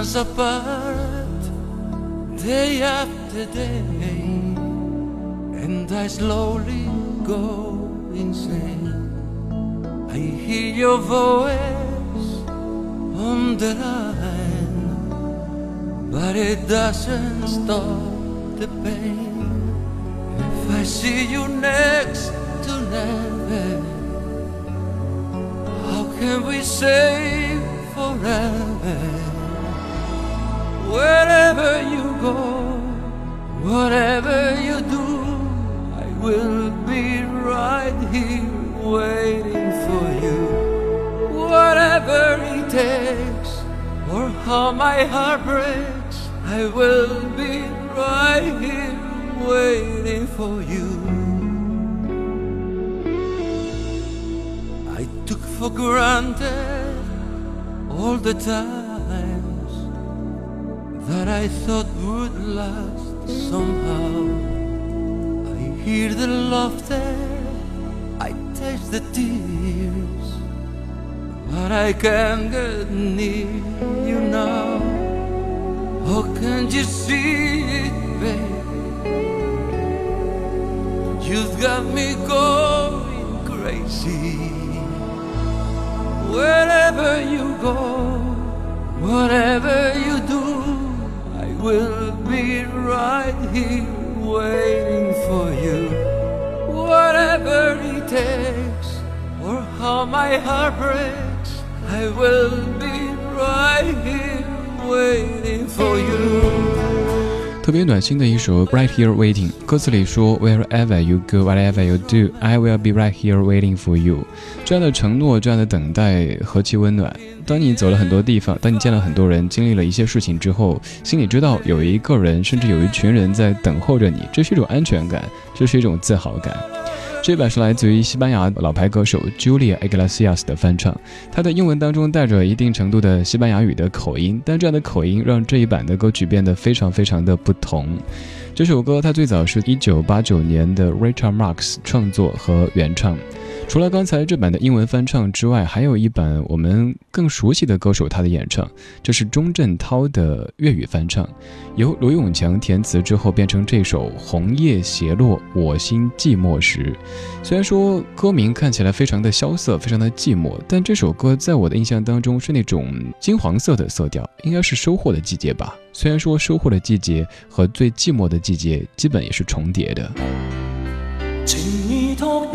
us apart day after day, and I slowly go insane. I hear your voice on the line, but it doesn't stop the pain. If I see you next to never, how can we say forever? Go, whatever you do, I will be right here waiting for you. Whatever it takes, or how my heart breaks, I will be right here waiting for you. I took for granted all the times that I thought would last somehow. I hear the laughter, I taste the tears, but I can't get near you now. Oh, can't you see it, babe? You've got me going crazy. Wherever you go, whatever will be right here waiting for you. Whatever it takes, or how my heart breaks, I will be right here waiting for you. 特别暖心的一首《Right Here Waiting》，歌词里说：“Wherever you go, whatever you do, I will be right here waiting for you。”这样的承诺，这样的等待，何其温暖！当你走了很多地方，当你见了很多人，经历了一些事情之后，心里知道有一个人，甚至有一群人在等候着你，这是一种安全感，这是一种自豪感。这版是来自于西班牙老牌歌手 Julia Iglesias 的翻唱，它的英文当中带着一定程度的西班牙语的口音，但这样的口音让这一版的歌曲变得非常非常的不同。这首歌它最早是一九八九年的 Richard Marx 创作和原唱。除了刚才这版的英文翻唱之外，还有一版我们更熟悉的歌手他的演唱，这是钟镇涛的粤语翻唱，由罗永强填词之后变成这首《红叶斜落我心寂寞时》。虽然说歌名看起来非常的萧瑟，非常的寂寞，但这首歌在我的印象当中是那种金黄色的色调，应该是收获的季节吧。虽然说收获的季节和最寂寞的季节基本也是重叠的。情意托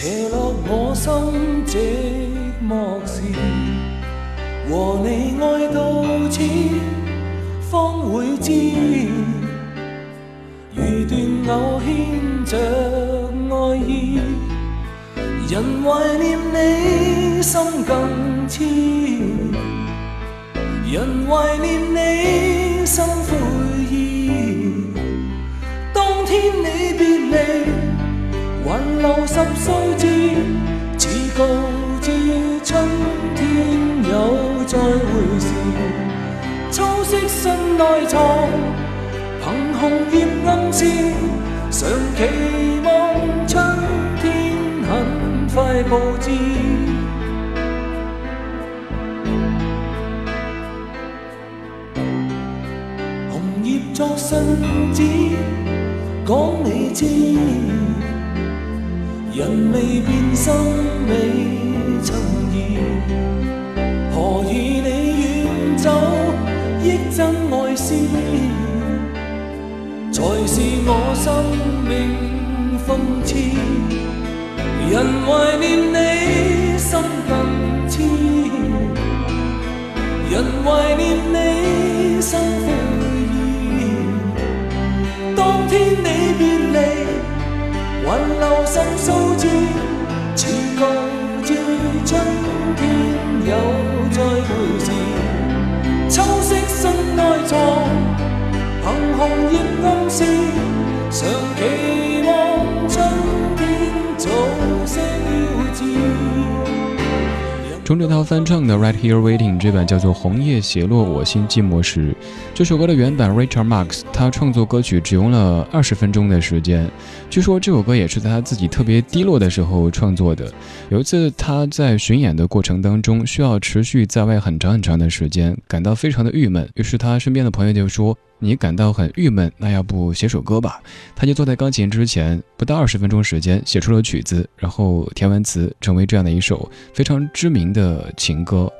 斜落我心寂寞时，和你爱到此，方会知，如断偶牵着爱意，人怀念你心更痴，人怀念你心十数字，似告知春天有再回时。秋色信内藏，凭红叶暗示，常期望春天很快布置。红叶作信纸，讲你知，人未变心未曾移，何以你远走，忆真爱思，才是我生命讽刺。人怀念你心更痴，人怀念你钟镇涛翻唱的《Right Here Waiting》这版叫做《红叶斜落我心寂寞时》。这首歌的原版 Richard Marx 他创作歌曲只用了二十分钟的时间。据说这首歌也是在他自己特别低落的时候创作的。有一次他在巡演的过程当中，需要持续在外很长很长的时间，感到非常的郁闷。于是他身边的朋友就说。你感到很郁闷，那要不写首歌吧？他就坐在钢琴之前，不到二十分钟时间写出了曲子，然后填完词，成为这样的一首非常知名的情歌。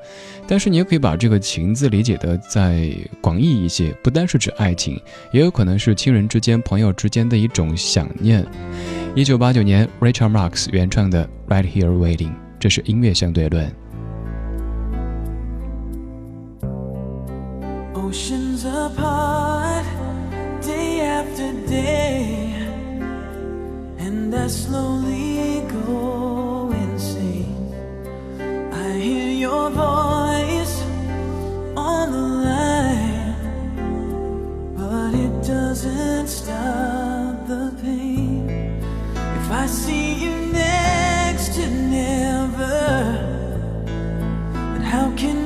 但是你也可以把这个“情”字理解的再广义一些，不单是指爱情，也有可能是亲人之间、朋友之间的一种想念。一九八九年，Richard Marx 原创的《Right Here Waiting》，这是音乐相对论。If I see you next to never, how can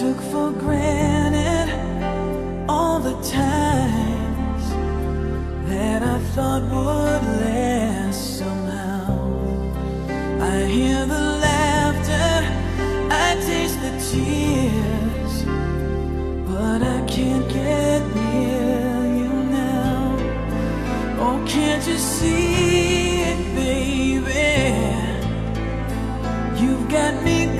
took for granted all the times that I thought would last somehow. I hear the laughter, I taste the tears, but I can't get near you now. Oh, can't you see it, baby? You've got me.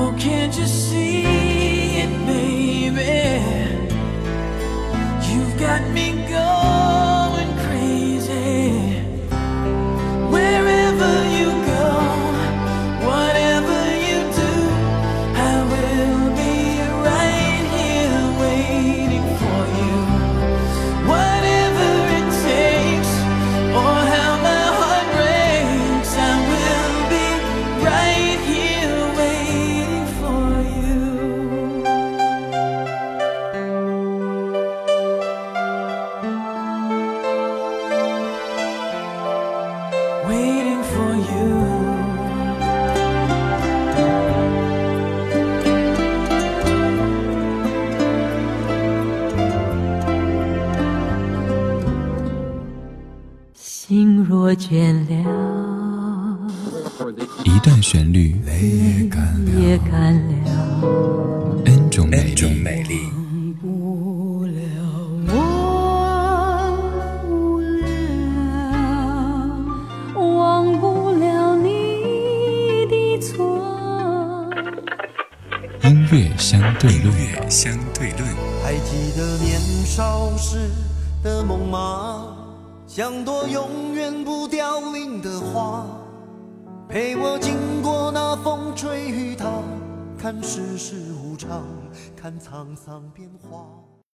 Oh, can't you see it, baby? You've got me going. waiting for you. 心若倦了一段旋律黑夜也干了。N 种美丽。相对论，相对论。还记得年少时的梦吗？像朵永远不凋零的花，陪我经过那风吹雨打，看世事无常，看沧桑变化。